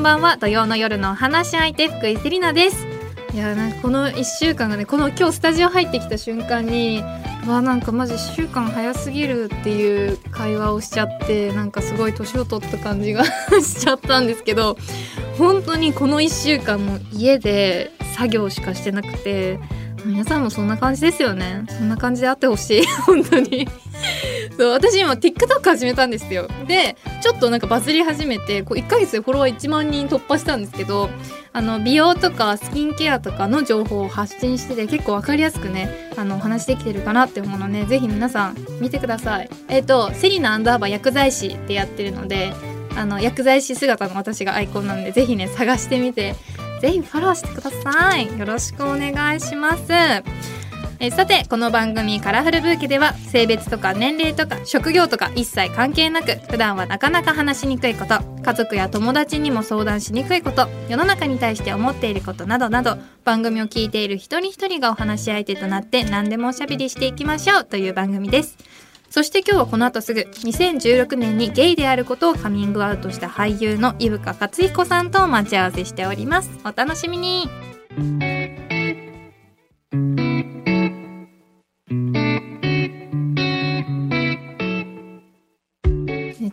んばんは。土曜の夜の話し相手福井セリナです。いやなんかこの1週間がねこの今日スタジオ入ってきた瞬間にわなんかマジ1週間早すぎるっていう会話をしちゃってなんかすごい年を取った感じが しちゃったんですけど本当にこの1週間も家で作業しかしてなくて皆さんもそんな感じですよね。そんな感じであってほしい。本当に。そう私今 TikTok 始めたんですよ。でちょっとなんかバズり始めてこう1ヶ月でフォロワー1万人突破したんですけどあの美容とかスキンケアとかの情報を発信してて結構分かりやすくねあのお話できてるかなって思うのでぜひ皆さん見てください。えっ、とセリナアンダーバー薬剤師ってやってるのであの薬剤師姿の私がアイコンなんでぜひね探してみてぜひフォローしてください。よろしくお願いします。えさてこの番組「カラフルブーケ」では性別とか年齢とか職業とか一切関係なく普段はなかなか話しにくいこと家族や友達にも相談しにくいこと世の中に対して思っていることなどなど番組を聞いている一人一人がお話し相手となって何でもおしゃべりしていきましょうという番組です。そして今日はこの後すぐ2016年にゲイであることをカミングアウトした俳優の伊深勝彦さんと待ち合わせしております。お楽しみに。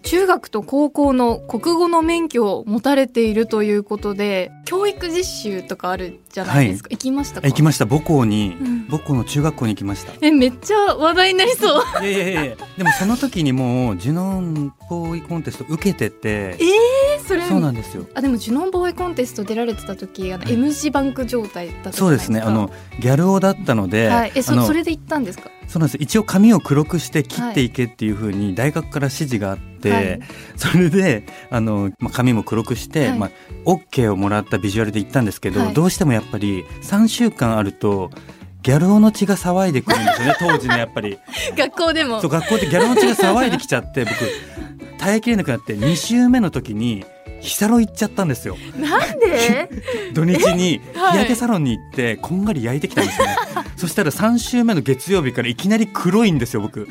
中学と高校の国語の免許を持たれているということで教育実習とかあるじゃないですか、はい、行きましたか？行きました。母校に、うん、母校の中学校に行きました。えめっちゃ話題になりそう。いやいやいやでもその時にもうジュノンボーイコンテスト受けててえー、それそうなんですよ。あでもジュノンボーイコンテスト出られてた時あの、はい、M 字バンク状態だったそうですね。あのギャル男だったので、はい、えそそれで行ったんですか？そうなんです。一応髪を黒くして切っていけっていうふうに大学から指示があって、はい、それであの、まあ、髪も黒くして、はい、まあ、OK をもらったビジュアルで行ったんですけど、はい、どうしてもやっぱり3週間あるとギャル男の血が騒いでくるんですよね 当時ねやっぱり。学校でも。そう学校でギャル男の血が騒いできちゃって僕耐えきれなくなって2週目の時にヒサロ行っちゃったんですよ。なんで？土日に日焼けサロンに行ってこんがり焼いてきたんですね。そしたら3週目の月曜日からいきなり黒いんですよ僕。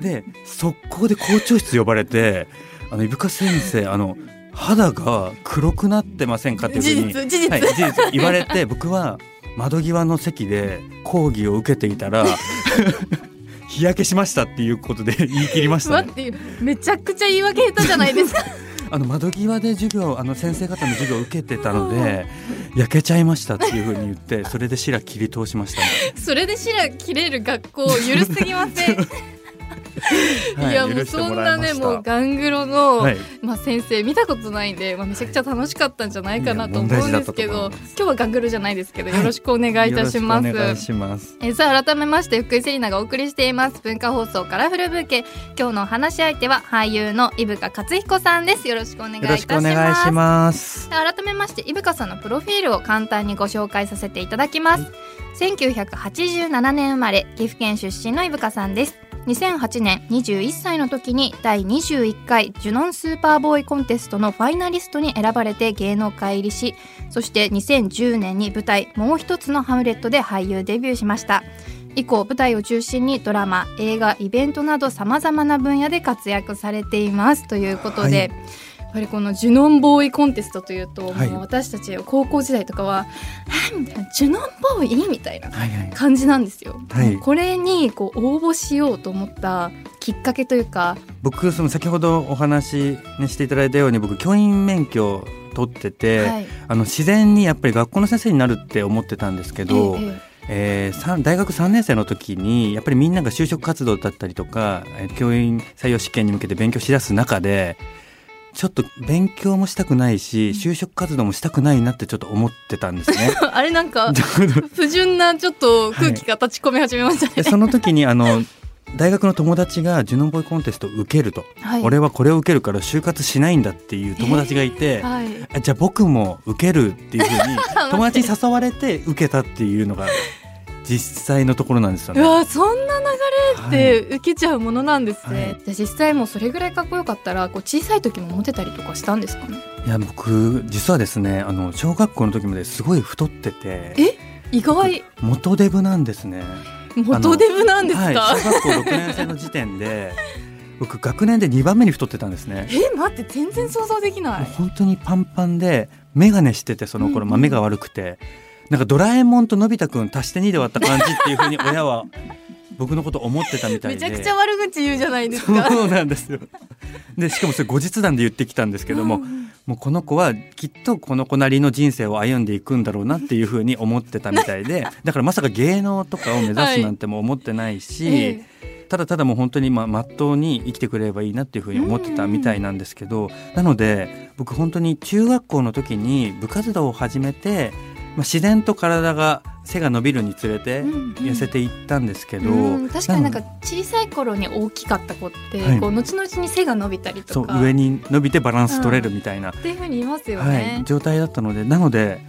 で速攻で校長室呼ばれてあの伊深先生あの肌が黒くなってませんかっていうふうに事実事実、はい、事実。言われて僕は窓際の席で講義を受けていたら 日焼けしましたっていうことで言い切りました、ね、待ってめちゃくちゃ言い訳下手じゃないですかあの窓際で授業あの先生方の授業を受けてたので焼けちゃいましたっていうふうに言ってそれで白切り通しました、ね、それで白切れる学校許すぎませんいやもうそんなねもうガングロの、はい、まあ先生見たことないんで、まあ、めちゃくちゃ楽しかったんじゃないかなと思うんですけど今日はガングロじゃないですけど、よろしくお願いいたします。お願いします。えさあ改めまして福井セリナがお送りしています文化放送カラフルブーケ今日の話し相手は俳優の伊深勝彦さんです。よろしくお願いいたします。ます。改めまして伊深さんのプロフィールを簡単にご紹介させていただきます、はい、1987年生まれ岐阜県出身の伊深さんです2008年21歳の時に第21回ジュノンスーパーボーイコンテストのファイナリストに選ばれて芸能界入りしそして2010年に舞台「もう一つのハムレット」で俳優デビューしました。以降舞台を中心にドラマ映画イベントなどさまざまな分野で活躍されています。ということで、はい。ぱりこのジュノンボーイコンテストというと、はい、もう私たち高校時代とかは「みたいなジュノンボーイ?」みたいな感じなんですよ。はいはい、これにこう応募しようと思ったきっかけというか僕その先ほどお話にしていただいたように僕教員免許取ってて、はい、あの自然にやっぱり学校の先生になるって思ってたんですけど。えええー、大学3年生の時にやっぱりみんなが就職活動だったりとか教員採用試験に向けて勉強しだす中でちょっと勉強もしたくないし就職活動もしたくないなってちょっと思ってたんですね。あれなんか 不純なちょっと空気が立ち込み始めましたね。はい、その時にあの大学の友達がジュノンボーイコンテストを受けると、はい、俺はこれを受けるから就活しないんだっていう友達がいて、はい、じゃあ僕も受けるっていうふうに 友達に誘われて受けたっていうのが実際のところなんですよね。うわそんな流れって受けちゃうものなんですね。はい、じゃ実際もそれぐらいかっこよかったらこう小さい時もモテたりとかしたんですかね？いや僕実はですねあの小学校の時まですごい太ってて。え？意外。元デブなんですね。元デブなんですか？はい、小学校6年生の時点で。僕学年で2番目に太ってたんですねえ？待って全然想像できない本当にパンパンで眼鏡しててその頃、まあ、目が悪くてなんかドラえもんとのび太くん足して2で割った感じっていうふうに親は僕のこと思ってたみたいで。めちゃくちゃ悪口言うじゃないですか。そうなんですよ。でしかもそれ後日談で言ってきたんですけども、うん、もうこの子はきっとこの子なりの人生を歩んでいくんだろうなっていうふうに思ってたみたいでだからまさか芸能とかを目指すなんても思ってないし、はいえ。ただただもう本当にままっとうに生きてくれればいいなっていうふうに思ってたみたいなんですけどなので僕本当に中学校の時に部活動を始めて、まあ、自然と体が背が伸びるにつれて痩せていったんですけど、うんうん、確かになんか小さい頃に大きかった子って、はい、こう後々に背が伸びたりとか。上に伸びてバランス取れるみたいな、っていうふうに言いますよね、はい、状態だったのでなので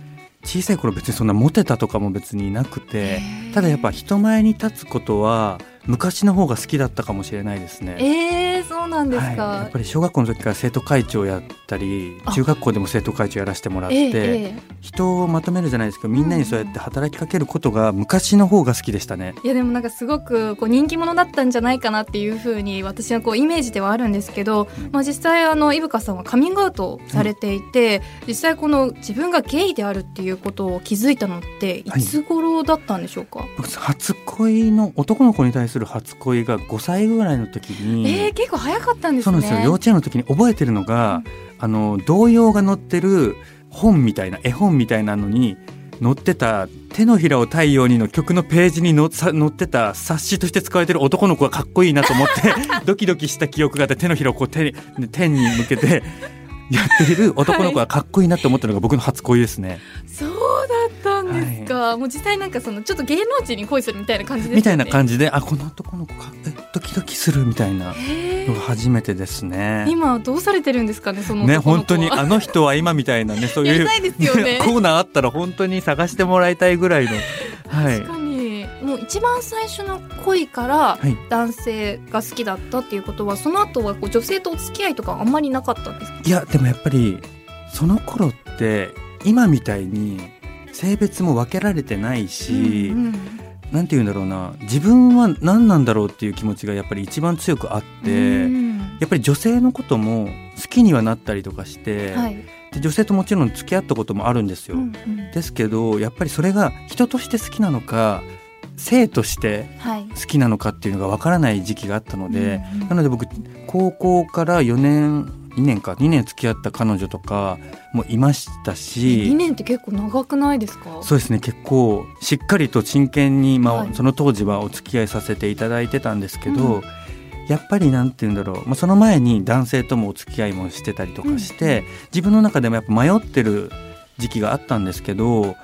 小さい頃別にそんなモテたとかも別になくてただやっぱ人前に立つことは昔の方が好きだったかもしれないですね。えー、そうなんですか、はい、やっぱり小学校の時から生徒会長やったり中学校でも生徒会長やらせてもらって、えー、人をまとめるじゃないですかみんなにそうやって働きかけることが昔の方が好きでしたね。いやでもなんかすごくこう人気者だったんじゃないかなっていうふうに私はこうイメージではあるんですけど、うん、まあ、実際あの伊深さんはカミングアウトされていて、うん、実際この自分がゲイであるっていうことを気づいたのってい。つ頃だったんでしょうか、はい、初恋の男の子に対する初恋が5歳ぐらいの時にえー、結構早かったんですね。そうなんですよ。幼稚園の時に覚えてるのが、うん、あの童謡が載ってる本みたいな絵本みたいなのに載ってた「手のひらを太陽に」の曲のページに載ってた冊子として使われてる男の子がかっこいいなと思って ドキドキした記憶があって手のひらをこう手天に向けて やっている男の子がかっこいいなと思ったのが僕の初恋ですね。そうだっですか、はい、もう実際なんかそのちょっと芸能人に恋するみたいな感じですね。みたいな感じであこの男の子かえドキドキするみたいなのが初めてですね。今どうされてるんですかねそのね本当にあの人は今みたいなね そういう、ね、コーナーあったら本当に探してもらいたいぐらいの。はい。確かにもう一番最初の恋から男性が好きだったっていうことは、はい、その後はこう女性とお付き合いとかあんまりなかったんですか？いやでもやっぱりその頃って今みたいに性別も分けられてないし、うんうん、なんて言うんだろうな。自分は何なんだろうっていう気持ちがやっぱり一番強くあって、うん、やっぱり女性のことも好きにはなったりとかして、はい、で女性ともちろん付き合ったこともあるんですよ。うんうん、ですけどやっぱりそれが人として好きなのか性として好きなのかっていうのがわからない時期があったので、はい、なので僕高校から4年2年か2年付き合った彼女とかもいましたし。2年って結構長くないですか？そうですね結構しっかりと真剣に、まあ、はい、その当時はお付き合いさせていただいてたんですけど、うん、やっぱりなんて言うんだろう、まあ、その前に男性ともお付き合いもしてたりとかして、うん、自分の中でもやっぱ迷ってる時期があったんですけど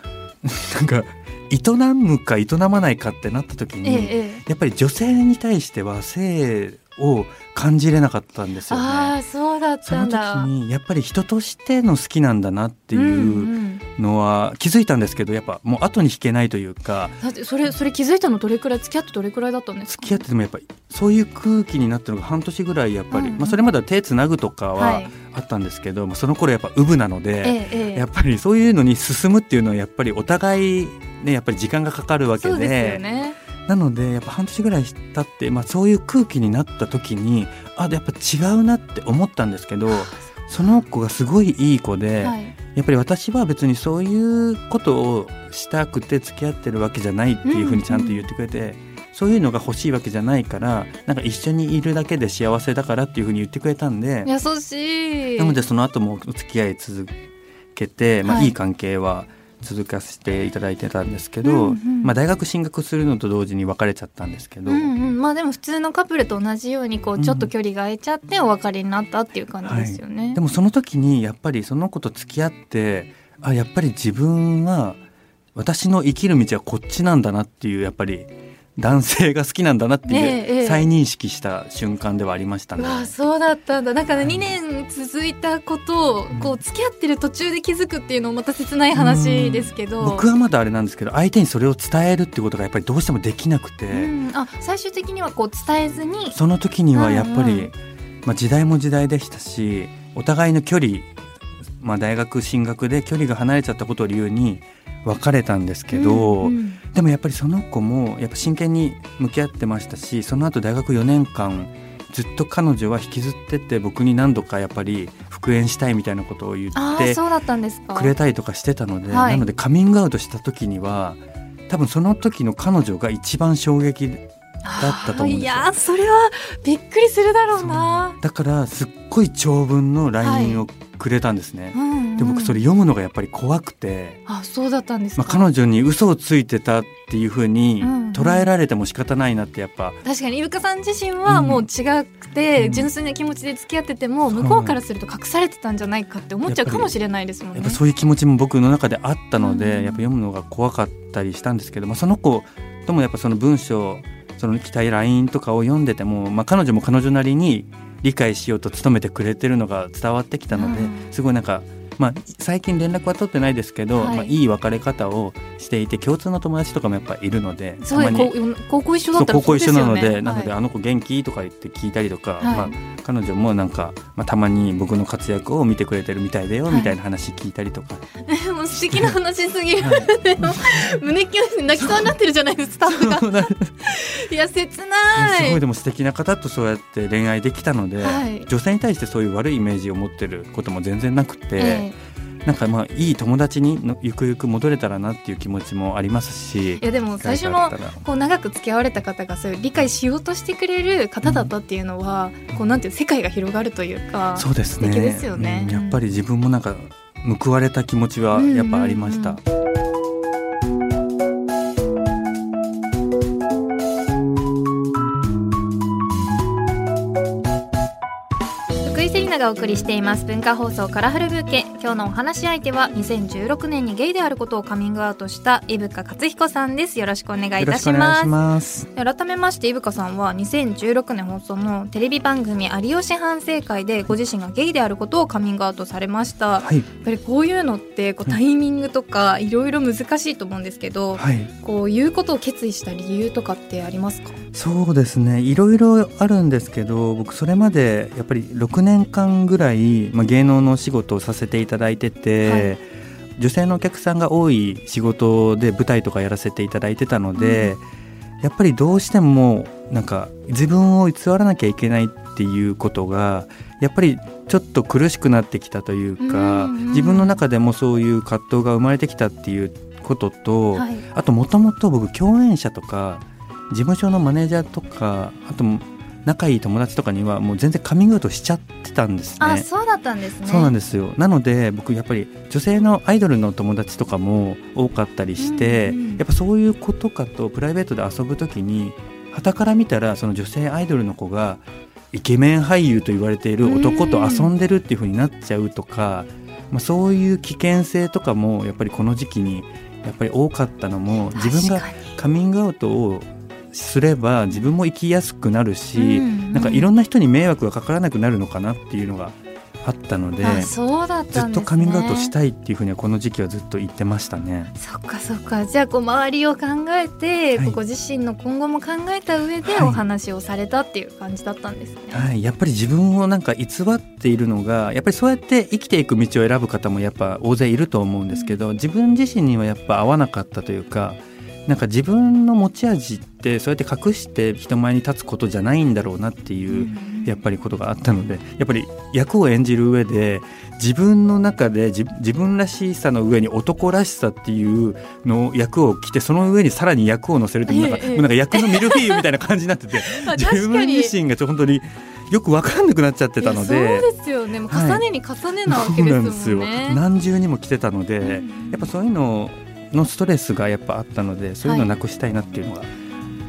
なんか営むか営まないかってなった時に、ええ、やっぱり女性に対しては性を感じれなかったんですよね。あそうだったんだ。その時にやっぱり人としての好きなんだなっていうのは気づいたんですけどやっぱもう後に引けないというか。だってそれそれ気づいたのどれくらい付き合ってどれくらいだったんですか付き合っててもやっぱりそういう空気になったのが半年ぐらいやっぱり、うんうん、まあ、それまでは手つなぐとかはあったんですけど、はい、その頃やっぱウブなので、ええ、やっぱりそういうのに進むっていうのはやっぱりお互いねやっぱり時間がかかるわけで。ね、なのでやっぱ半年ぐらい経って、まあ、そういう空気になった時にあやっぱ違うなって思ったんですけどその子がすごいいい子で、はい、やっぱり私は別にそういうことをしたくて付き合ってるわけじゃないっていうふうにちゃんと言ってくれて、うんうん、そういうのが欲しいわけじゃないからなんか一緒にいるだけで幸せだからっていうふうに言ってくれたんで優しい。なのでその後もお付き合い続けて、まあ、いい関係は続かせていただいてたんですけど、うんうん、まあ、大学進学するのと同時に別れちゃったんですけど、うんうん、まあ、でも普通のカップルと同じようにこうちょっと距離が空いちゃってお別れになったっていう感じですよね。はい、でもその時にやっぱりその子と付き合ってあやっぱり自分は私の生きる道はこっちなんだなっていうやっぱり男性が好きなんだなっていう再認識した瞬間ではありましたね。ええ、あそうだったんだ。なんか2年続いたことをこう付き合ってる途中で気づくっていうのもまた切ない話ですけど。僕はまだあれなんですけど相手にそれを伝えるってことがやっぱりどうしてもできなくて。あ最終的にはこう伝えずに。その時にはやっぱり、まあ、時代も時代でしたしお互いの距離、まあ、大学進学で距離が離れちゃったことを理由に別れたんですけど、うんうん、でもやっぱりその子もやっぱ真剣に向き合ってましたしその後大学4年間ずっと彼女は引きずってて僕に何度かやっぱり復縁したいみたいなことを言ってくれたりとかしてたので、はい、なのでカミングアウトした時には多分その時の彼女が一番衝撃だったと思うんですよ。いやそれはびっくりするだろうな。だからすっごい長文の LINE をくれたんですね、はいうんうん、で僕それ読むのがやっぱり怖くて。あそうだったんですまあ、彼女に嘘をついてたっていうふうに捉えられても仕方ないなってやっぱ、うんうん、確かにイルカさん自身はもう違くて、うん、純粋な気持ちで付き合ってても向こうからすると隠されてたんじゃないかって思っちゃうかもしれないですもんね。やっぱそういう気持ちも僕の中であったので、うん、やっぱ読むのが怖かったりしたんですけど、まあ、その子ともやっぱその文章その期待 LINE とかを読んでても、まあ、彼女も彼女なりに理解しようと努めてくれてるのが伝わってきたので、すごいなんかまあ、最近連絡は取ってないですけど、はい。まあ、いい別れ方をしていて共通の友達とかもやっぱいるのでそう高校一緒だったら、ね、高校一緒なので、はい、なので、あの子元気とか言って聞いたりとか、はい、まあ、彼女もなんか、まあ、たまに僕の活躍を見てくれてるみたいだよ、みたいな話聞いたりとか。もう素敵な話すぎる、胸キュン泣きそうになってるじゃないですスタッフが。いや切ない。すごいでも素敵な方とそうやって恋愛できたので、女性に対してそういう悪いイメージを持ってることも全然なくて。えーなんかまあいい友達にのゆくゆく戻れたらなっていう気持ちもありますし。いやでも最初のこう長く付き合われた方がそういう理解しようとしてくれる方だったっていうのは、うん、こうなんていう世界が広がるというかそうですね。ですよね、うん、やっぱり自分もなんか報われた気持ちはやっぱありました。うんうんうんがお送りしています文化放送カラフルブーケ。今日のお話し相手は2016年にゲイであることをカミングアウトした伊深勝彦さんです。よろしくお願いいたします。改めまして伊深さんは2016年放送のテレビ番組有吉反省会でご自身がゲイであることをカミングアウトされました、はい、やっぱりこういうのってこうタイミングとかいろいろ難しいと思うんですけど、はい、こういうことを決意した理由とかってありますか？そうですね。いろいろあるんですけど僕それまでやっぱり6年間ぐらい、まあ、芸能の仕事をさせていただいてて、はい、女性のお客さんが多い仕事で舞台とかやらせていただいてたので、うん、やっぱりどうしてもなんか自分を偽らなきゃいけないっていうことがやっぱりちょっと苦しくなってきたというか、うんうん、自分の中でもそういう葛藤が生まれてきたっていうことと、はい、あともともと僕共演者とか事務所のマネージャーとかあと仲いい友達とかにはもう全然カミングアウトしちゃってたんですね。あそうだったんですね。そうなんですよ。なので僕やっぱり女性のアイドルの友達とかも多かったりして、うんうん、やっぱそういう子とかとプライベートで遊ぶ時に傍から見たらその女性アイドルの子がイケメン俳優と言われている男と遊んでるっていう風になっちゃうとか、まあ、そういう危険性とかもやっぱりこの時期にやっぱり多かったのも自分がカミングアウトをすれば自分も生きやすくなるし、うんうん、なんかいろんな人に迷惑がかからなくなるのかなっていうのがあったのでそうだった、ね、ずっとカミングアウトしたいっていうふうにはこの時期はずっと言ってましたね。そっかそっかじゃあこう周りを考えて、はい、ご自身の今後も考えた上でお話をされたっていう感じだったんですね。はい、やっぱり自分をなんか偽っているのがやっぱりそうやって生きていく道を選ぶ方もやっぱ大勢いると思うんですけど、うん、自分自身にはやっぱ合わなかったというか。なんか自分の持ち味ってそうやって隠して人前に立つことじゃないんだろうなっていうやっぱりことがあったのでやっぱり役を演じる上で自分の中で自分らしさの上に男らしさっていうの役を着てその上にさらに役を乗せるってなんか,、なんか役のミルフィーユみたいな感じになってて 自分自身が本当によく分かんなくなっちゃってたのでそうですよね。もう重ねに重ねなわけですもんね、はい、何重にも来てたので、やっぱそういうののストレスがやっぱあったのでそういうのをなくしたいなっていうのが、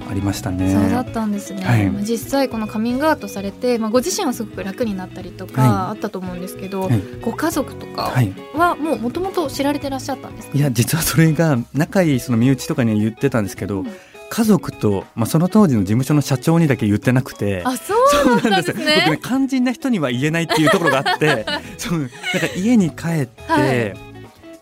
ありましたね。そうだったんですね。はい、実際このカミングアウトされて、まあご自身はすごく楽になったりとかあったと思うんですけど、はい、ご家族とかはもうもともと知られてらっしゃったんですか？いや実はそれが仲いいその身内とかには言ってたんですけど。うん。家族と、まあ、その当時の事務所の社長にだけ言ってなくて。あそうなんですね僕ね肝心な人には言えないっていうところがあって そうなんか家に帰って、はい、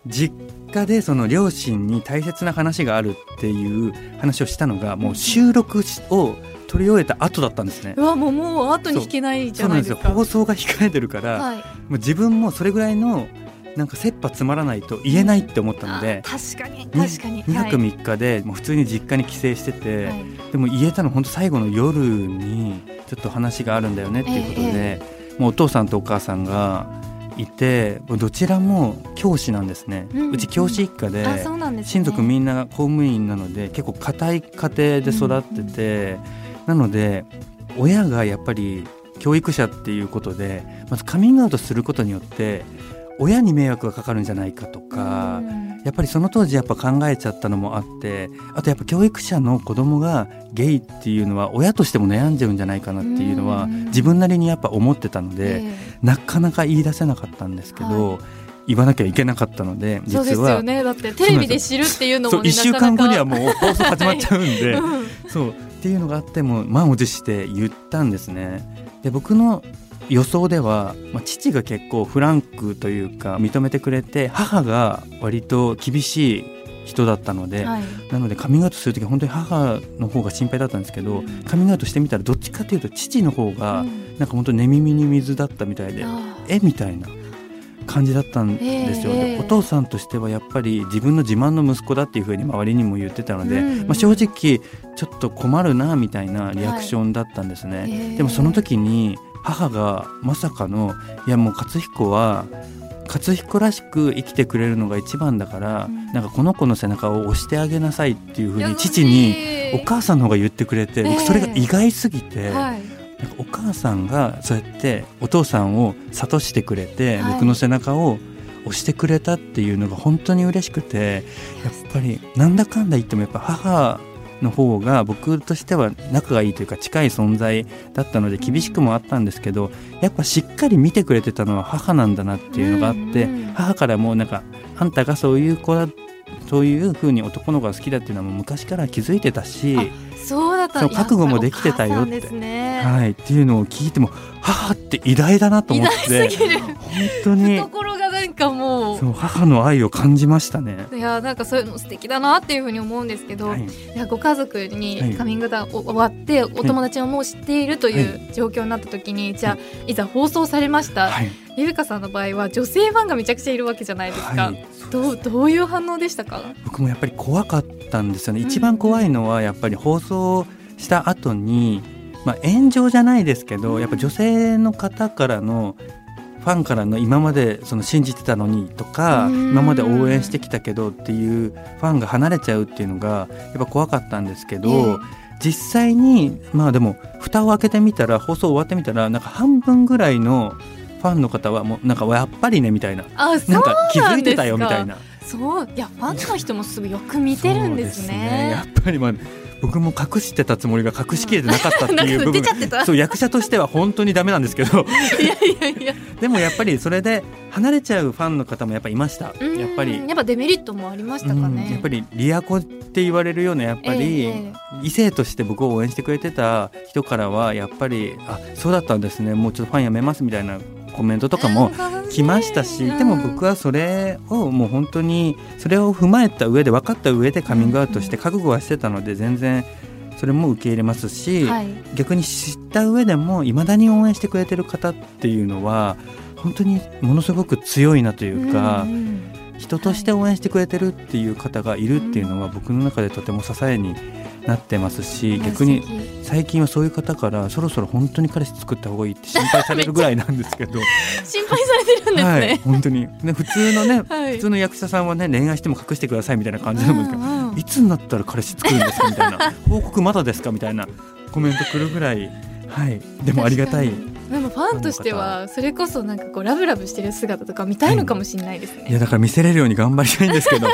実家でその両親に大切な話があるっていう話をしたのがもう収録を撮り終えた後だったんですね。うわもうもう後に引けないじゃないですか。放送が控えてるから、はい、もう自分もそれぐらいのなんか切羽詰まらないと言えないって思ったので、確かに確かに。2泊3日でもう普通に実家に帰省してて、はい、でも言えたの本当最後の夜にちょっと話があるんだよねっていうことで、ええ、もうお父さんとお母さんがいてどちらも教師なんですね、うん、うち教師一家で、ね、親族みんな公務員なので結構固い家庭で育ってて、うん、なので親がやっぱり教育者っていうことでまずカミングアウトすることによって親に迷惑がかかるんじゃないかとか、やっぱりその当時やっぱ考えちゃったのもあってあとやっぱ教育者の子供がゲイっていうのは親としても悩んじゃうんじゃないかなっていうのは自分なりにやっぱ思ってたので、なかなか言い出せなかったんですけど。はい。言わなきゃいけなかったので実は。そうですよね。だってテレビで知るっていうのも、ね、1週間後にはもう放送始まっちゃうんで、そう。っていうのがあっても満を持して言ったんですね。で僕の予想では、まあ、父が結構フランクというか認めてくれて母が割と厳しい人だったので、はい、なのでカミングアウトする時本当に母の方が心配だったんですけど、うん、カミングアウトしてみたらどっちかというと父の方が、なんか本当寝耳に水だったみたいで、うん、えみたいな感じだったんですよ、えー、お父さんとしてはやっぱり自分の自慢の息子だっていうふうに周りにも言ってたので、うん。まあ、正直ちょっと困るなみたいなリアクションだったんですね、はい。えー、でもその時に母がまさかのいやもう勝彦は勝彦らしく生きてくれるのが一番だから、うん、なんかこの子の背中を押してあげなさいっていうふうに父にお母さんの方が言ってくれて、僕それが意外すぎて、はい、なんかお母さんがそうやってお父さんを諭してくれて、はい、僕の背中を押してくれたっていうのが本当に嬉しくてやっぱりなんだかんだ言ってもやっぱ母の方が僕としては仲がいいというか近い存在だったので厳しくもあったんですけどやっぱしっかり見てくれてたのは母なんだなっていうのがあって母からもなんかあんたがそういう子だそういうふうに男の子が好きだっていうのはもう昔から気づいてたしそうだったそ覚悟もできてたよって、ね、はい、っていうのを聞いても母って偉大だなと思って。本当に。なんかもう。そう母の愛を感じましたね。いやなんかそういうの素敵だなっていうふうに思うんですけど、はい、いやご家族にカミングダウン終わって、お友達ももう知っているという状況になった時に、はい、じゃあい。ざ放送されました、はい、ゆうかさんの場合は女性ファンがめちゃくちゃいるわけじゃないですか、はい、どうどういう反応でしたか？僕もやっぱり怖かったんですよね、一番怖いのはやっぱり放送した後にまあ、炎上じゃないですけど、やっぱ女性の方からのファンからの今までその信じてたのにとか今まで応援してきたけどっていうファンが離れちゃうっていうのがやっぱ怖かったんですけど、えー、実際にまあでも蓋を開けてみたら放送終わってみたらなんか半分ぐらいのファンの方はもうなんかやっぱりねみたいな。あなんか気づいてたよみたいな。そういやファンの人もすぐよく見てるんですね。すね。やっぱりまあ僕も隠してたつもりが隠しきれてなかったっていう部分。そう役者としては本当にダメなんですけど。いやいやいや。でもやっぱりそれで離れちゃうファンの方もやっぱいました。やっぱり。やっぱデメリットもありましたかね。やっぱりリアコって言われるようなやっぱり、えー、異性として僕を応援してくれてた人からはやっぱりあそうだったんですね。もうちょっとファンやめますみたいなコメントとかも来ましたし、でも僕はそれをもう本当にそれを踏まえた上で分かった上でカミングアウトして覚悟はしてたので全然それも受け入れますし、はい、逆に知った上でもいまだに応援してくれてる方っていうのは本当にものすごく強いなというか、うんうん、人として応援してくれてるっていう方がいるっていうのは僕の中でとても支えになってますし逆に最近はそういう方からそろそろ本当に彼氏作った方がいいって心配されるぐらいなんですけど。心配されてるんですね、はい、本当に。ね普通のね、はい、普通の役者さんはね恋愛しても隠してくださいみたいな感じなんですけど、うんうん、いつになったら彼氏作るんですかみたいな。報告まだですかみたいなコメントくるぐらいはいでもありがたいでもファンとしてはそれこそなんかこうラブラブしてる姿とか見たいのかもしれないですね、いやだから見せれるように頑張りたいんですけど い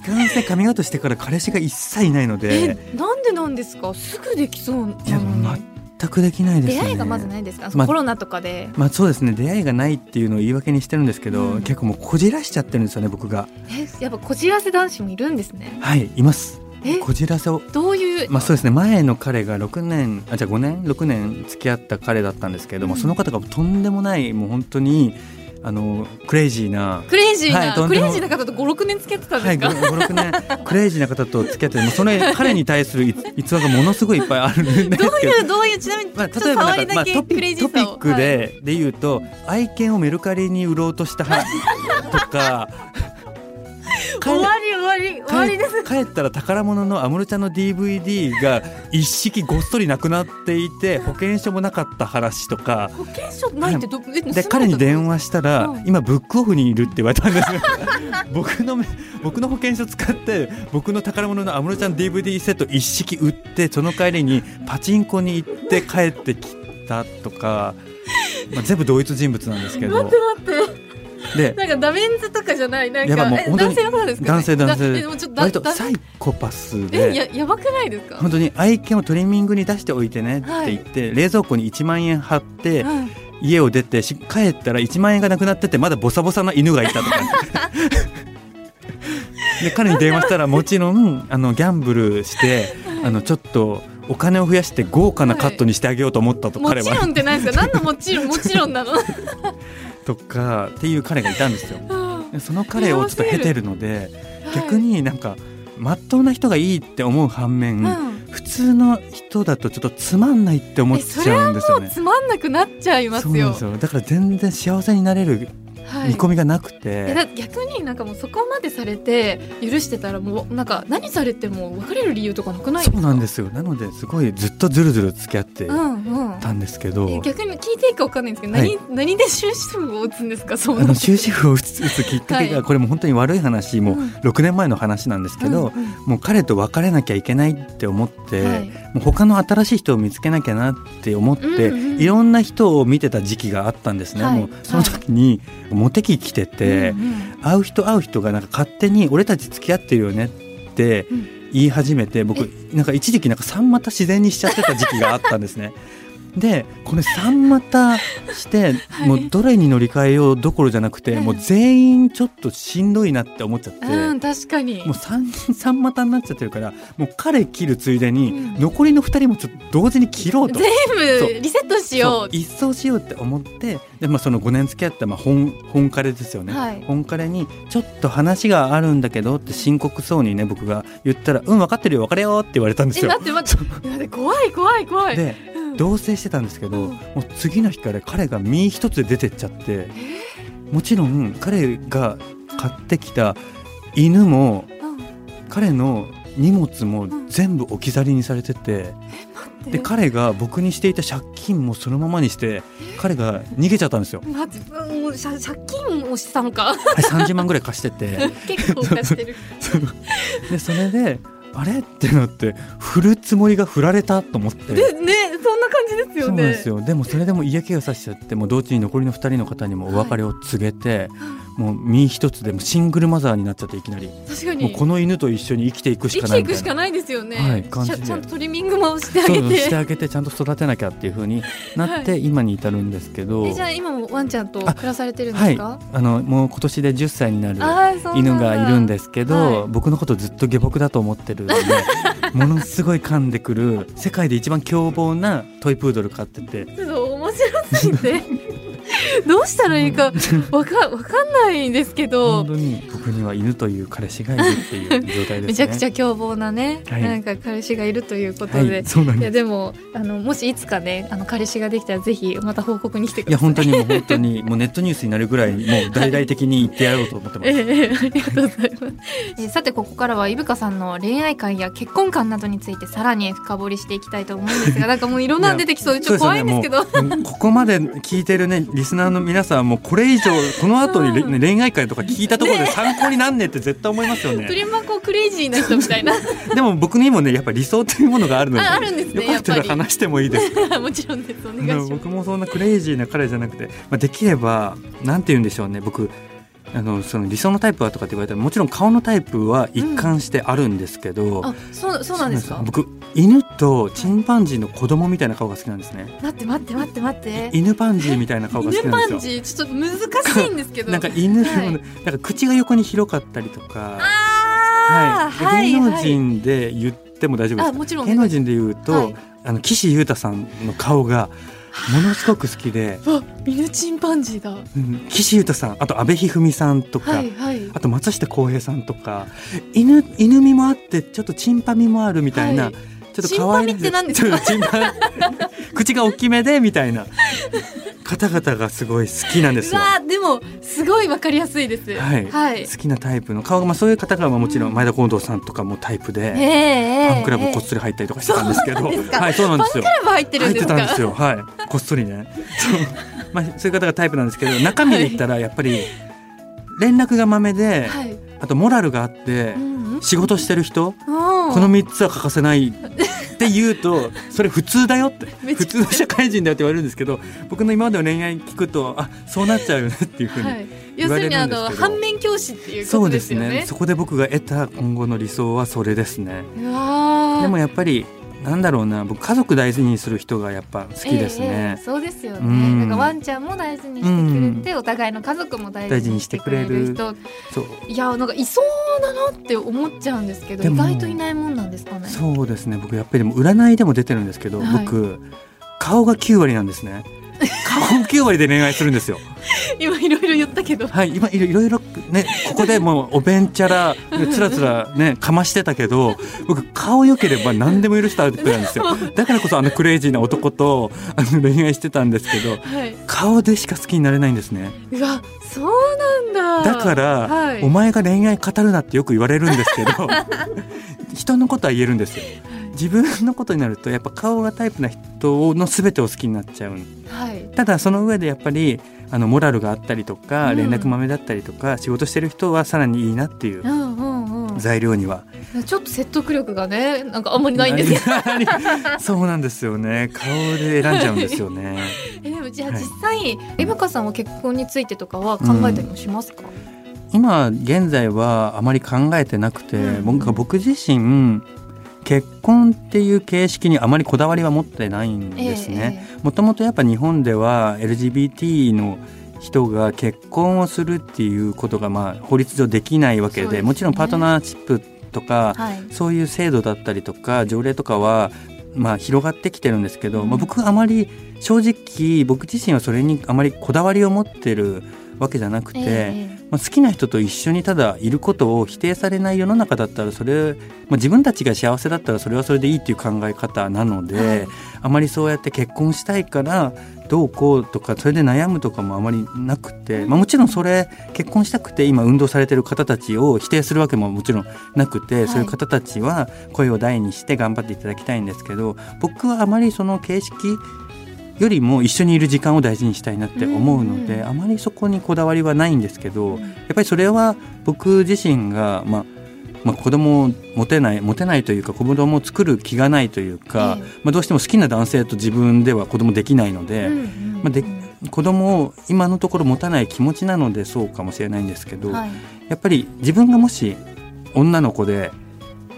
かんせんカミングアウトしてから彼氏が一切いないので。なんでなんですか？すぐできそうなのに。全くできないです、ね、出会いがまずないですか、まあ、コロナとかで。まあそうですね。出会いがないっていうのを言い訳にしてるんですけど、うん、結構もうこじらしちゃってるんですよね僕が。えやっぱこじらせ男子もいるんですね。はいいますこじらせをどういう？まあそうですね。前の彼が6年あじゃあ5年？6年付き合った彼だったんですけれども、うん、その方がとんでもないもう本当にあのクレイジーなクレイジーな、はい、クレイジーな方と五六年付き合ってたんですか、はい、五六年クレイジーな方と付き合ってもその彼に対する 逸話がものすごいいっぱいあるんですけど。どういうどういうちなみに、まあ、例えばなんか、まあ、トピトピックで、はい、で言うと愛犬をメルカリに売ろうとしたとか終わり終わわり終わりです。帰ったら宝物の安室ちゃんの DVD が一式ごっそりなくなっていて 保険証もなかった話とか。保険証ないってど、はい、で彼に電話したら、はい、今ブックオフにいるって言われたんですよ。僕の僕の保険証使って僕の宝物の安室ちゃん DVD セット一式売ってその帰りにパチンコに行って帰ってきたとか、まあ、全部同一人物なんですけど。待って待ってでなんかダメンズとかじゃない？なんか男性の方ですか、ね、男性男性。割とサイコパスで。ややばくないですか？本当に愛犬をトリミングに出しておいてねって言って、はい、冷蔵庫に1万円貼って、はい、家を出て帰ったら1万円がなくなっててまだボサボサな犬がいたとか。で彼に電話したらもちろんあのギャンブルして、はい、あのちょっとお金を増やして豪華なカットにしてあげようと思ったと、彼は。もちろんってないですか？何のもちろんもちろんなの？とかっていう彼がいたんですよ。その彼をちょっと経てるので逆になんかまっとうな人がいいって思う反面、うん、普通の人だとちょっっとつまんないって思っちゃうんですよね。つまんなくなっちゃいますよ。だから全然幸せになれる見込みがなくて、はい、逆になんかもうそこまでされて許してたらもうなんか何されても別れる理由とかなくないそうなんですよ。なのですごいずっとずるずる付き合ってたんですけど、うん。うん、逆に聞いていいか分かんないんですけど、はい、何何で終止符を打つんですか？そうあの終止符を打つ打つきっかけが、これも本当に悪い話もう6年前の話なんですけど、うんうん、もう彼と別れなきゃいけないって思って、はい、もう他の新しい人を見つけなきゃなって思って、うんうん、いろんな人を見てた時期があったんですね、はい、もうその時にモテ期来てて、うんうん、会う人会う人がなんか勝手に俺たち付き合ってるよねって言い始めて、僕なんか一時期なんか三股自然にしちゃってた時期があったんですね。でこれ三股して、もうどれに乗り換えようどころじゃなくて、もう全員ちょっとしんどいなって思っちゃって、うん、確かに。もう三 三股になっちゃってるからもう彼切るついでに、残りの2人もちょっと同時に切ろうと。全部リセットしよう。一掃しようって思ってで、まあ、その5年付き合ったまあ本本彼ですよね、はい、本彼にちょっと話があるんだけどって深刻そうにね僕が言ったら「うん分かってるよ別れよ」って言われたんですよ。え待って待って。怖い怖い怖い。で同棲してたんですけど、もう次の日から彼が身一つで出てっちゃってもちろん彼が買ってきた犬も、彼の荷物も全部置き去りにされてて、で彼が僕にしていた借金もそのままにして彼が逃げちゃったんですよ。待ってもう借金をしたのか。はい、30万ぐらい貸してて。結構貸してる。でそれであれ？ってなって振るつもりが振られたと思って。でねそんな感じですよね。そうですよでもそれでも嫌気がさしちゃってもう同時に残りの2人の方にもお別れを告げて。はいもう身一つでもシングルマザーになっちゃっていきなり。確かに。この犬と一緒に生きていくしかない生きていくしかないですよね、はい、感じ。ちゃんとトリミングもしてあげて。してあげてちゃんと育てなきゃっていうふうになって今に至るんですけど、はい、じゃあ今もワンちゃんと暮らされてるんですか？はい。あのもう今年で10歳になる犬がいるんですけど、はい、僕のことずっと下僕だと思ってるので ものすごい噛んでくる世界で一番凶暴なトイプードル飼ってて。面白すぎて どうしたらいいかわかわかんないんですけど。本当に僕には犬という彼氏がいるっていう状態ですね。めちゃくちゃ凶暴なね、はい、なんか彼氏がいるということで、はい、いやでもあのもしいつかねあの彼氏ができたらぜひまた報告に来てください。いや本当にもう本当にもうネットニュースになるぐらいもう大々的に言ってやろうと思ってます、えー、ありがとうございます、えー、さてここからは伊深さんの恋愛観や結婚観などについてさらに深掘りしていきたいと思うんですがなんかもういろんな出てきそう。でちょっと怖いんですけど、ね、ここまで聞いてるねリスナーの皆さんもこれ以上 この後に、ね、恋愛会とか聞いたところで参考になんねって絶対思いますよね。プリマコクレイジーな人みたいな。でも僕にもねやっぱ理想というものがあるので、あるんですね。よかったら話してもいいですか。もちろんです。お願いします。僕もそんなクレイジーな彼じゃなくて、まあできればなんて言うんでしょうね。僕あのその理想のタイプはとかって言われたらもちろん顔のタイプは一貫してあるんですけど、うん、あそうそうなんですか？僕犬とチンパンジーの子供みたいな顔が好きなんですね。待って待って待って待って。犬パンジーみたいな顔が好きなんですよ。犬パンジーちょっと難しいんですけど。なんか犬、はい、なんか口が横に広かったりとかはい、芸能人で言っても大丈夫ですか、もちろん芸能人で言うと、はい、あの岸優太さんの顔がものすごく好きで。わ犬チンパンジーだ、うん、岸優太さんあと阿部一二三さんとか、はいはい、あと松下洸平さんとか犬犬味もあってちょっとチンパ味もあるみたいな、はい。ちょっと可愛いって何ですか？口が大きめでみたいな方々がすごい好きなんですよ。でもすごいわかりやすいです。はい。はい、好きなタイプの顔がまあそういう方がもちろん前田近藤さんとかもタイプで、ファンクラブこっそり入ったりとかしてたんですけど、はいそうなんですよ。ファンクラブ入ってるんですか？入ってたんですよ。はい。こっそりね。そうまあそういう方がタイプなんですけど中身で言ったらやっぱり連絡がまめで、はい、あとモラルがあって、うん、仕事してる人、この三つは欠かせないって言うとそれ普通だよって。普通の社会人だよって言われるんですけど僕の今までの恋愛聞くとあそうなっちゃうよねっていうふうに言われるんですけど、はい、要するにあの反面教師っていうことですよね。そうですね。そこで僕が得た今後の理想はそれですね。でもやっぱりなんだろうな僕家族大事にする人がやっぱ好きですね、えーえー、そうですよね、うん、なんかワンちゃんも大事にしてくれて、うん、お互いの家族も大事にしてくれる。人。そう。いやなんかいそうだなって思っちゃうんですけど意外といないもんなんですかね。そうですね。僕やっぱり占いでも出てるんですけど、はい、僕顔が9割なんですね顔9割で恋愛するんですよ。今いろいろ言ったけど。はい今いろいろねここでもうおべんちゃらつらつらねかましてたけど僕顔良ければ何でも許したってなんですよ。だからこそあのクレイジーな男とあの恋愛してたんですけど、はい、顔でしか好きになれないんですね。うわそうなんだ。だから、はい、お前が恋愛語るなってよく言われるんですけど 人のことは言えるんですよ自分のことになるとやっぱ顔がタイプな人の全てを好きになっちゃう、はい、ただその上でやっぱりあのモラルがあったりとか、連絡まめだったりとか仕事してる人はさらにいいなっていう材料には、ちょっと説得力がねなんかあんまりないんですけど。そうなんですよね。顔で選んじゃうんですよね。えでもじゃあ実際、エヴァさんは結婚についてとかは考えたりもしますか、うん。今現在はあまり考えてなくて、うん、僕僕自身結婚っていう形式にあまりこだわりは持ってないんですね。もともとやっぱ日本では LGBT の人が結婚をするっていうことがまあ法律上できないわけで、ね、もちろんパートナーシップとか、はい、そういう制度だったりとか条例とかはまあ広がってきてるんですけど、うん、まあ、僕あまり正直僕自身はそれにあまりこだわりを持ってるわけじゃなくて、えー、まあ、好きな人と一緒にただいることを否定されない世の中だったらそれ、まあ、自分たちが幸せだったらそれはそれでいいっていう考え方なので、はい、あまりそうやって結婚したいからどうこうとかそれで悩むとかもあまりなくて、まあ、もちろんそれ結婚したくて今運動されてる方たちを否定するわけももちろんなくて、はい、そういう方たちは声を大にして頑張っていただきたいんですけど僕はあまりその形式よりも一緒にいる時間を大事にしたいなって思うので、あまりそこにこだわりはないんですけど、やっぱりそれは僕自身が、まあ、まあ、子供を持てない持てないというか子供を作る気がないというか、まあ、どうしても好きな男性と自分では子供できないので,、まあ、で子供を今のところ持たない気持ちなのでそうかもしれないんですけど、やっぱり自分がもし女の子で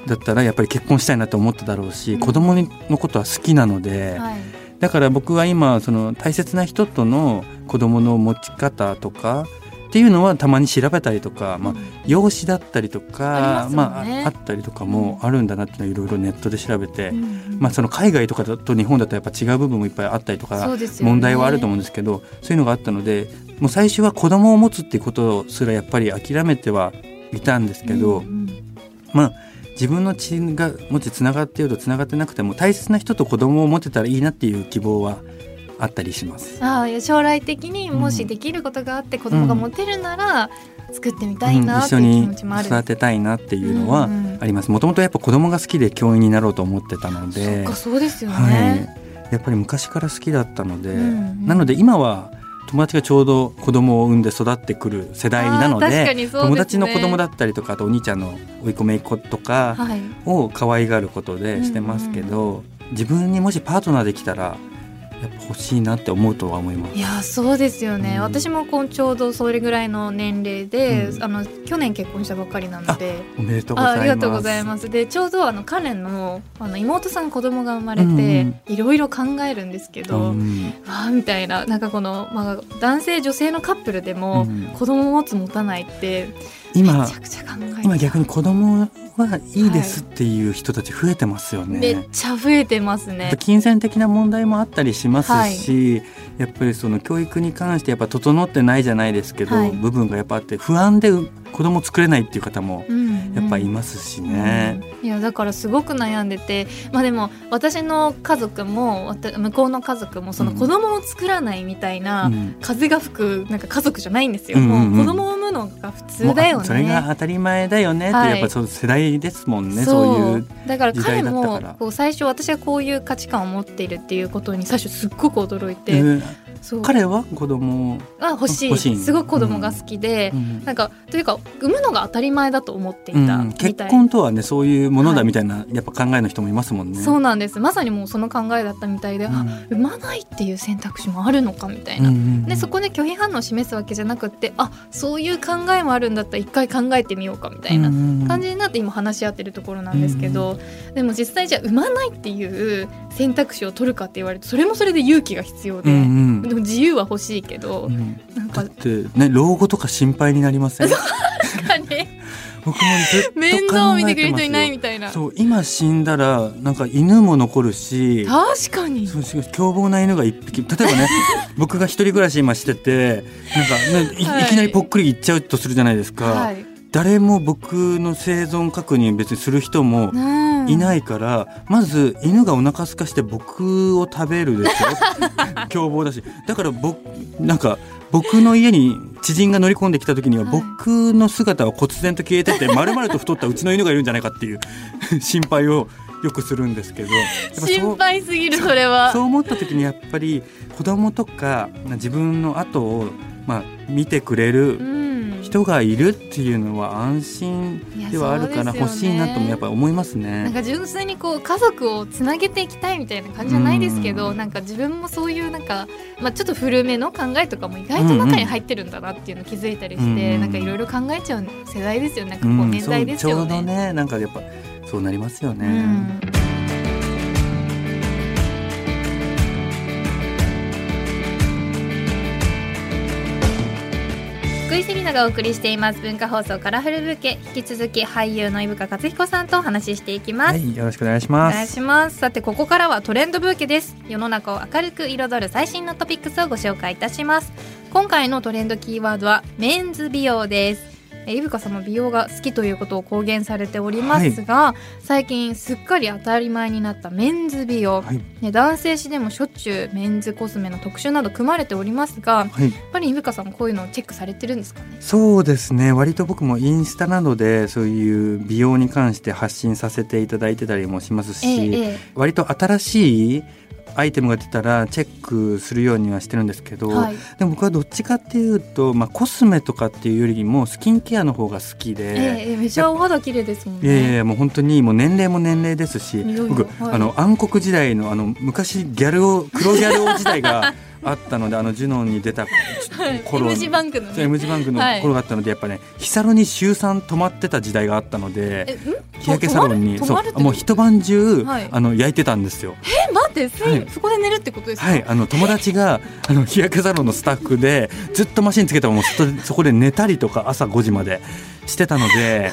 だったらやっぱり結婚したいなと思っただろうし、うん、子供のことは好きなので。はいだから僕は今その大切な人との子供の持ち方とかっていうのはたまに調べたりとか、まあ、養子だったりとか、あまあ、あったりとかもあるんだなっていうのはいろいろネットで調べて、まあ、その海外とかだと日本だとやっぱ違う部分もいっぱいあったりとか、問題はあると思うんですけどそういうのがあったのでもう最初は子供を持つっていうことすらやっぱり諦めてはいたんですけど、まあ自分の血がもしつながっているとつながってなくても大切な人と子供を持てたらいいなっていう希望はあったりします。ああ将来的にもしできることがあって子供が持てるなら、作ってみたいなう気持ちもある、うん、育てたいなっていうのはあります。もともとやっぱ子供が好きで教員になろうと思ってたので、そそうですよね、はい、やっぱり昔から好きだったので、うんうん、なので今は友達がちょうど子供を産んで育ってくる世代なので、ね、友達の子供だったりとかあとお兄ちゃんの甥いっ子子とかを可愛がることでしてますけど、はいうんうん、自分にもしパートナーできたらやっぱ欲しいなって思うとは思います。いやそうですよね、うん、私もこうちょうどそれぐらいの年齢で、うん、あの去年結婚したばっかりなので。おめでとうございます。ありがとうございます。でちょうどあの彼のあの妹さん子供が生まれて、いろいろ考えるんですけど、うん、わあみたいななんかこの、まあ、男性女性のカップルでも子供持つ持たないって今今逆に子供はいいですっていう人たち増えてますよね。めっちゃ増えてますね。金銭的な問題もあったりしますし、はい、やっぱりその教育に関してやっぱ整ってないじゃないですけど、はい、部分がやっぱあって不安で子供作れないっていう方もやっぱいますしね、うん。うん、いやだからすごく悩んでてまあでも私の家族も向こうの家族もその子供を作らないみたいな、風が吹くなんか家族じゃないんですよ、うんうんうん、もう子供を産むのが普通だよね。それが当たり前だよねって、やっぱそう世代ですもんねそう。いうだから彼もこう最初私がこういう価値観を持っているっていうことに最初すっごく驚いて、うん彼は子供あ欲しい。すごく子供が好きで、うん、なんかというか産むのが当たり前だと思っていた、うん、結婚とはねそういうものだみたいな、はい、やっぱ考えの人もいますもんね。そうなんです。まさにもうその考えだったみたいで、うん、あ産まないっていう選択肢もあるのかみたいな、うんうん、でそこで拒否反応を示すわけじゃなくてあそういう考えもあるんだったら一回考えてみようかみたいな感じになって今話し合ってるところなんですけど、でも実際じゃあ産まないっていう選択肢を取るかって言われるとそれもそれで勇気が必要で、うんうん、自由は欲しいけど、うん、なんかだってね老後とか心配になりません？僕もずっと面倒見てくれる人いないみたいな。そう今死んだらなんか犬も残るし確かに。そう凶暴な犬が一匹例えばね 僕が一人暮らし今しててなんか、ね、い、い。きなりぽっくりいっちゃうとするじゃないですか、はい、誰も僕の生存確認別にする人もいないから、まず犬がお腹すかして僕を食べるでしょ 凶暴だし。だから僕なんか僕の家に知人が乗り込んできた時には僕の姿は忽然と消えてて丸々と太ったうちの犬がいるんじゃないかっていう心配をよくするんですけど。心配すぎるそれは。そう思った時にやっぱり子供とか自分の後をまあ見てくれる、うん人がいるっていうのは安心ではあるから欲しいなともやっぱ思いますね。なんか純粋にこう家族をつなげていきたいみたいな感じじゃないですけど、んなんか自分もそういうなんかまあちょっと古めの考えとかも意外と中に入ってるんだなっていうの気づいたりして、うんうん、なんかいろいろ考えちゃう世代ですよね。なんかこう年代ですよね。うん、ちょうどねなんかやっぱそうなりますよね。うん福井セリナがお送りしています。文化放送カラフルブーケ。引き続き俳優の伊深克彦さんとお話ししていきます、はい、よろしくお願いします。お願いします。さてここからはトレンドブーケです。世の中を明るく彩る最新のトピックスをご紹介いたします。今回のトレンドキーワードはメンズ美容ですいぶかさんも美容が好きということを公言されておりますが、はい、最近すっかり当たり前になったメンズ美容、はい、ね、男性誌でもしょっちゅうメンズコスメの特集など組まれておりますが、はい、やっぱりいぶかさんもこういうのをチェックされてるんですかね？そうですね。割と僕もインスタなどでそういう美容に関して発信させていただいてたりもしますし、ええ、割と新しいアイテムが出たらチェックするようにはしてるんですけど、はい、でも僕はどっちかっていうと、まあ、コスメとかっていうよりもスキンケアの方が好きで、えー、めちゃお肌綺麗ですもんね。いやもう本当にもう年齢も年齢ですし僕、はい、あの暗黒時代のあの昔ギャルを黒ギャル王時代が あったのであのジュノンに出た頃、はい、M 字バンクの、ね、M 字バンクの頃があったので、やっぱね日サロに週3泊まってた時代があったので日焼けサロンにそうもう一晩中、はい、あの焼いてたんですよ。え待って、はい、そこで寝るってことですか？はいあの友達があの日焼けサロンのスタッフでずっとマシンつけたままそこで寝たりとか朝5時までしてたので。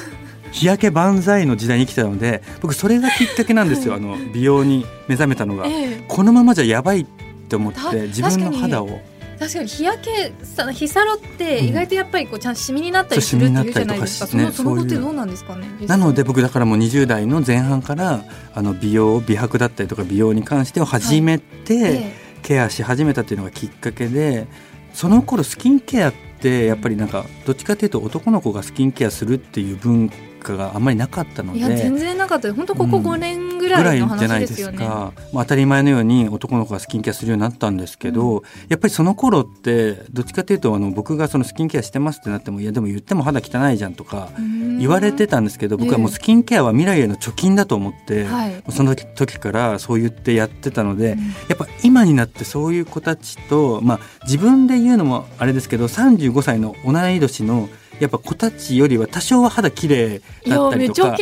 日焼け万歳の時代に生きたので僕それがきっかけなんですよ、あの美容に目覚めたのが、えこのままじゃやばいって思って自分の肌を。確かに日焼けさ日サロって意外とやっぱりこうちゃんとシミになったりするっていうじゃないですか、うん、そのその後ってどうなんですかねなので僕だからもう20代の前半からあの美容美白だったりとか美容に関してを始めて、はい、ケアし始めたっていうのがきっかけでその頃スキンケアってやっぱりなんかどっちかというと男の子がスキンケアするっていう文化があんまりなかったので。いや全然なかった。本当ここ5年ぐらいの話ですよね、うん、じゃないですか、まあ、当たり前のように男の子がスキンケアするようになったんですけど、うん、やっぱりその頃ってどっちかというとあの僕がそのスキンケアしてますってなってもいやでも言っても肌汚いじゃんとか言われてたんですけど僕はもうスキンケアは未来への貯金だと思って、えー、その時からそう言ってやってたので、うん、やっぱ今になってそういう子たちと、まあ、自分で言うのもあれですけど35歳の同い年のやっぱ子たちよりは多少は肌綺麗だったりとか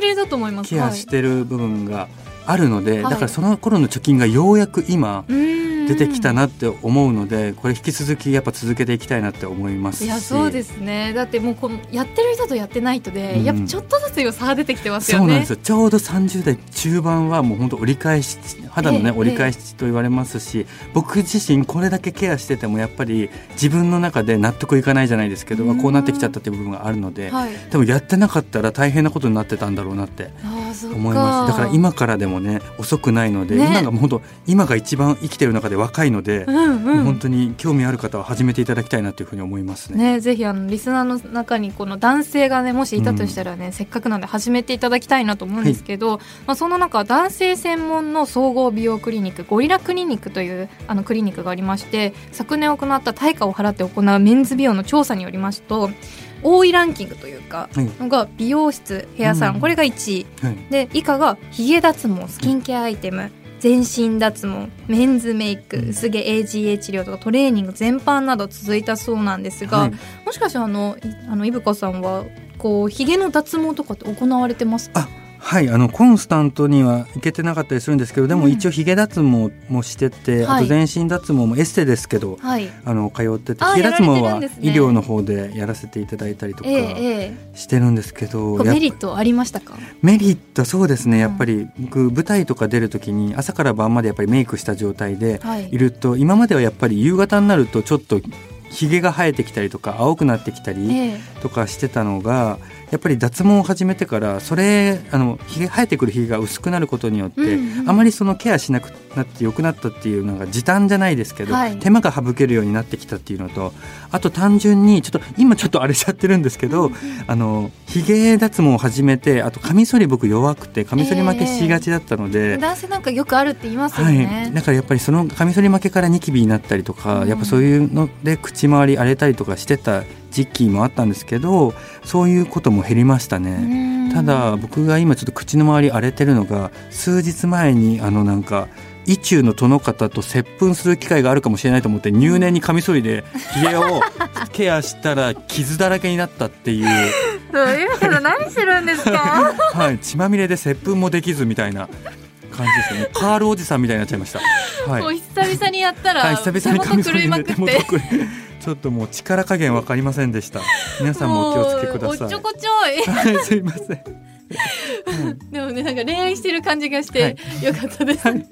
ケアしてる部分があるので、はい、だからその頃の貯金がようやく今出てきたなって思うのでこれ引き続きやっぱ続けていきたいなって思いますいやそうですね。だってもうこのやってる人とやってない人で、うん、やっぱちょっとずつよ差が出てきてますよね。そうなんですよ。ちょうど30代中盤はもう本当折り返し肌のね、折り返しと言われますし、僕自身これだけケアしててもやっぱり自分の中で納得いかないじゃないですけど、こうなってきちゃったっていう部分があるので、はい、でもやってなかったら大変なことになってたんだろうなって思います。だから今からでもね遅くないので、ね、今が本当今が一番生きてる中で若いので、うんうん、本当に興味ある方は始めていただきたいなというふうに思いますね。ねぜひあのリスナーの中にこの男性がねもしいたとしたらね、うん、せっかくなんで始めていただきたいなと思うんですけど、はい、まあその中男性専門の総合美容クリニックゴリラクリニックというあのクリニックがありまして昨年行った対価を払って行うメンズ美容の調査によりますと多いランキングというかのが美容室ヘアサロン、これが1位、はい、で以下がヒゲ脱毛スキンケアアイテム、全身脱毛メンズメイク薄毛 AGA 治療とかトレーニング全般など続いたそうなんですが、はい、もしかしてあのあのイブカさんはこうひげの脱毛とかって行われてますか？はいあのコンスタントには行けてなかったりするんですけどでも一応ひげ脱毛もしてて、うん、あと全身脱毛もエステですけど、はい、あの通っててひげ脱毛は医療の方でやらせていただいたりとかしてるんですけど、ええ、メリットありましたか？メリットそうですね。やっぱり僕舞台とか出る時に朝から晩までやっぱりメイクした状態でい。ると、はい、今まではやっぱり夕方になるとちょっとひげが生えてきたりとか青くなってきたりとかしてたのが、えやっぱり脱毛を始めてからそれあのひげ生えてくるひげが薄くなることによって、うんうん、あまりそのケアしなくなってよくなったっていうのが時短じゃないですけど、はい、手間が省けるようになってきたっていうのとあと単純にちょっと今ちょっと荒れちゃってるんですけど、うんうん、あのひげ脱毛を始めてあとカミソリ僕弱くてカミソリ負けしがちだったので、えー、男性なんかよくあるって言いますよね、はい、だからやっぱりそのカミソリ負けからニキビになったりとか、うん、やっぱそういうので口周り荒れたりとかしてた時期もあったんですけどそういうことも減りましたねただ僕が今ちょっと口の周り荒れてるのが数日前にあのなんか意中の殿方と接吻する機会があるかもしれないと思って入念にカミソリでひげを ケアしたら傷だらけになったっていう。今から何するんですか？はい血まみれで接吻もできずみたいな感じですよね。カールおじさんみたいになっちゃいました。はい。もう久々にやったら、はい、久々にカミソリで手元くちょっともう力加減わかりませんでした。皆さんもお気をつけください。ちょこちょい。はい、すいません。でもねなんか恋愛してる感じがして、よかったです。はい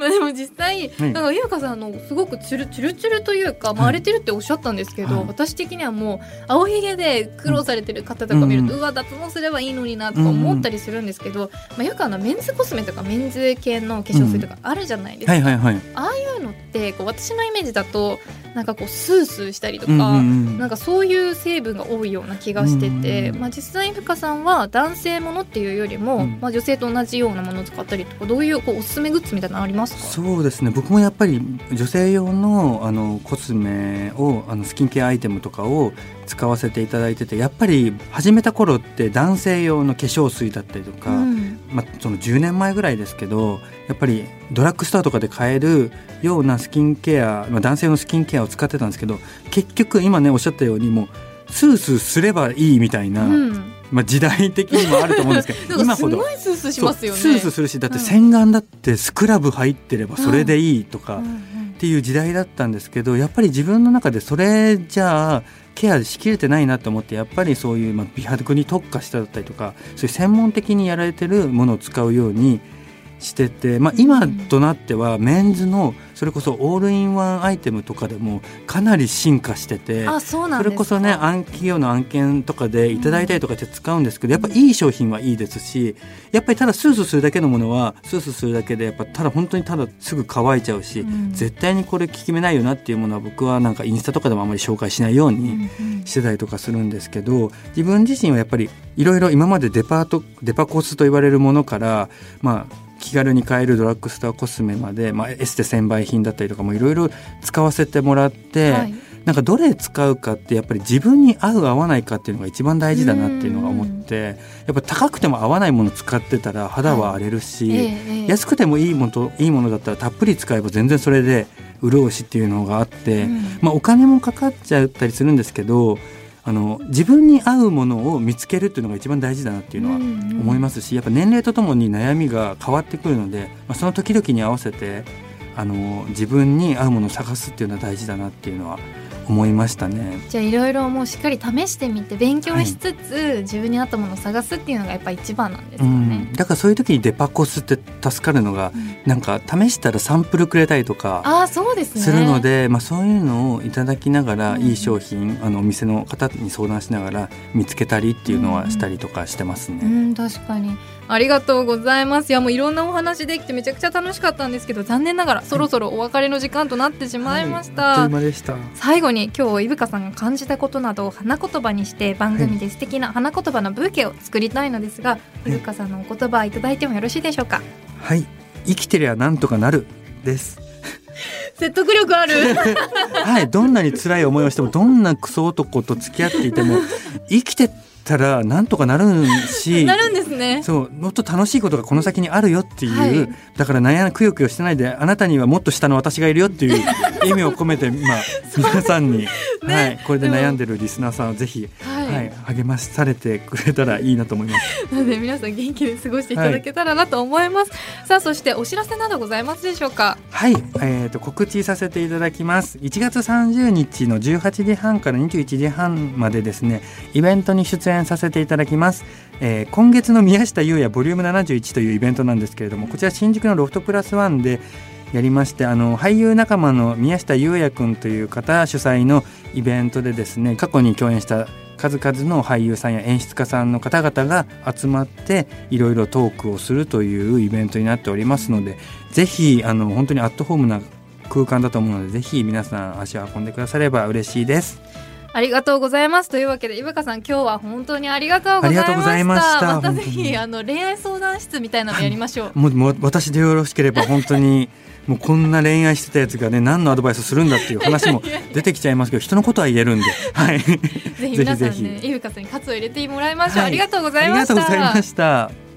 まあでも実際、なんか優香さんのすごくチュルチュルチュルというか、まあ、荒れてるっておっしゃったんですけど、はい、私的にはもう青ひげで苦労されてる方とか見ると、うん、うわ脱毛すればいいのになとか思ったりするんですけど、うん、まあ、よくあのメンズコスメとかメンズ系の化粧水とかあるじゃないですか、はいはいはい、ああいうのってこう私のイメージだとなんかこうスースーしたりとか、うんうんうん、なんかそういう成分が多いような気がしてて、うんうん、まあ、実際深さんは男性ものっていうよりも、まあ、女性と同じようなものを使ったりとかどういうこうおすすめグッズみたいなのあります？か？そうですね。僕もやっぱり女性用のあのコスメをあのスキンケアアイテムとかを使わせていただいててやっぱり始めた頃って男性用の化粧水だったりとか、うん、まあ、その10年前ぐらいですけどやっぱりドラッグストアとかで買えるようなスキンケア、まあ、男性のスキンケアを使ってたんですけど結局今ねおっしゃったようにもうスースーすればいいみたいな。うん。まあ、時代的にもあると思うんですけど 今ほど。スースーしますよね。スースーするしだって洗顔だってスクラブ入ってればそれでいいとかっていう時代だったんですけどやっぱり自分の中でそれじゃあケアしきれてないなと思ってやっぱりそういうまあ美白に特化しただったりとかそういう専門的にやられてるものを使うようにしてて、まあ、今となってはメンズのそれこそオールインワンアイテムとかでもかなり進化しててそれこそね企業の案件とかでいただいたりとかして使うんですけど、やっぱいい商品はいいですしやっぱりただスースーするだけのものはスースーするだけでやっぱただ本当にただすぐ乾いちゃうし、うん、絶対にこれ効き目ないよなっていうものは僕はなんかインスタとかでもあまり紹介しないようにしてたりとかするんですけど自分自身はやっぱりいろいろ今までデパートデパコスと言われるものからまあ気軽に買えるドラッグストアコスメまで、まあ、エステ専売品だったりとかもいろいろ使わせてもらって、はい、なんかどれ使うかってやっぱり自分に合う合わないかっていうのが一番大事だなっていうのが思ってやっぱ高くても合わないもの使ってたら肌は荒れるし、はいえー、安くてもいいものといいものだったらたっぷり使えば全然それで潤うしっていうのがあって、まあ、お金もかかっちゃったりするんですけどあの自分に合うものを見つけるっていうのが一番大事だなっていうのは思いますし、やっぱ年齢とともに悩みが変わってくるので、まあ、その時々に合わせてあの自分に合うものを探すっていうのは大事だなっていうのは思いましたね。じゃあいろいろもうしっかり試してみて勉強しつつ、はい、自分に合ったものを探すっていうのがやっぱ一番なんですよね、うん、だからそういう時にデパコスって助かるのが、うん、なんか試したらサンプルくれたりとかあそうですね。するので、まあ、そういうのをいただきながら、いい商品あのお店の方に相談しながら見つけたりっていうのはしたりとかしてますね。うん、確かにありがとうございます。いやもういろんなお話できてめちゃくちゃ楽しかったんですけど残念ながらそろそろお別れの時間となってしまいました、はい、した。最後に今日いぶかさんが感じたことなどを花言葉にして番組で素敵な花言葉のブーケを作りたいのですが、はい、いぶかさんのお言葉いただいてもよろしいでしょうか？はい。生きてりゃなんとかなるです。説得力ある。はい。どんなに辛い思いをしてもどんなクソ男と付き合っていても生きてたらなんとかなるしなるんですね。そうもっと楽しいことがこの先にあるよっていう、はい、だから悩んくよくよしてないであなたにはもっと下の私がいるよっていう 意味を込めて、まあ、皆さんに、ね、はい、これで悩んでるリスナーさんをぜひ、はい、はい、励まされてくれたらい。い。なと思い。ます。なので皆さん元気で過ごしてい。ただけたらなと思い。ます。はい、さあそしてお知らせなどござい。ますでしょうか。はい、えーと、告知させてい。ただきます。1月30日の18時半から21時半までですねイベントに出演させてい。ただきます。えー、今月の宮下優也ボリューム71とい。うイベントなんですけれどもこちら新宿のロフトプラスワンでやりましてあの俳優仲間の宮下優也君とい。う方主催のイベントでですね過去に共演した数々の俳優さんや演出家さんの方々が集まっていろいろトークをするというイベントになっておりますのでぜひあの本当にアットホームな空間だと思うのでぜひ皆さん足を運んでくだされば嬉しいです。ありがとうございますというわけで、いぶかさん、今日は本当にありがとうございました。またぜひ、あの恋愛相談室みたいなのやりましょう。もう、もう、私でよろしければ、本当に。もうこんな恋愛してたやつがね何のアドバイスするんだっていう話も 出てきちゃいますけど人のことは言えるんで、はい、ぜひ皆さんねいぶかさんに喝を入れてもらいましょう、はい、ありがとうございました。ありがとうございました。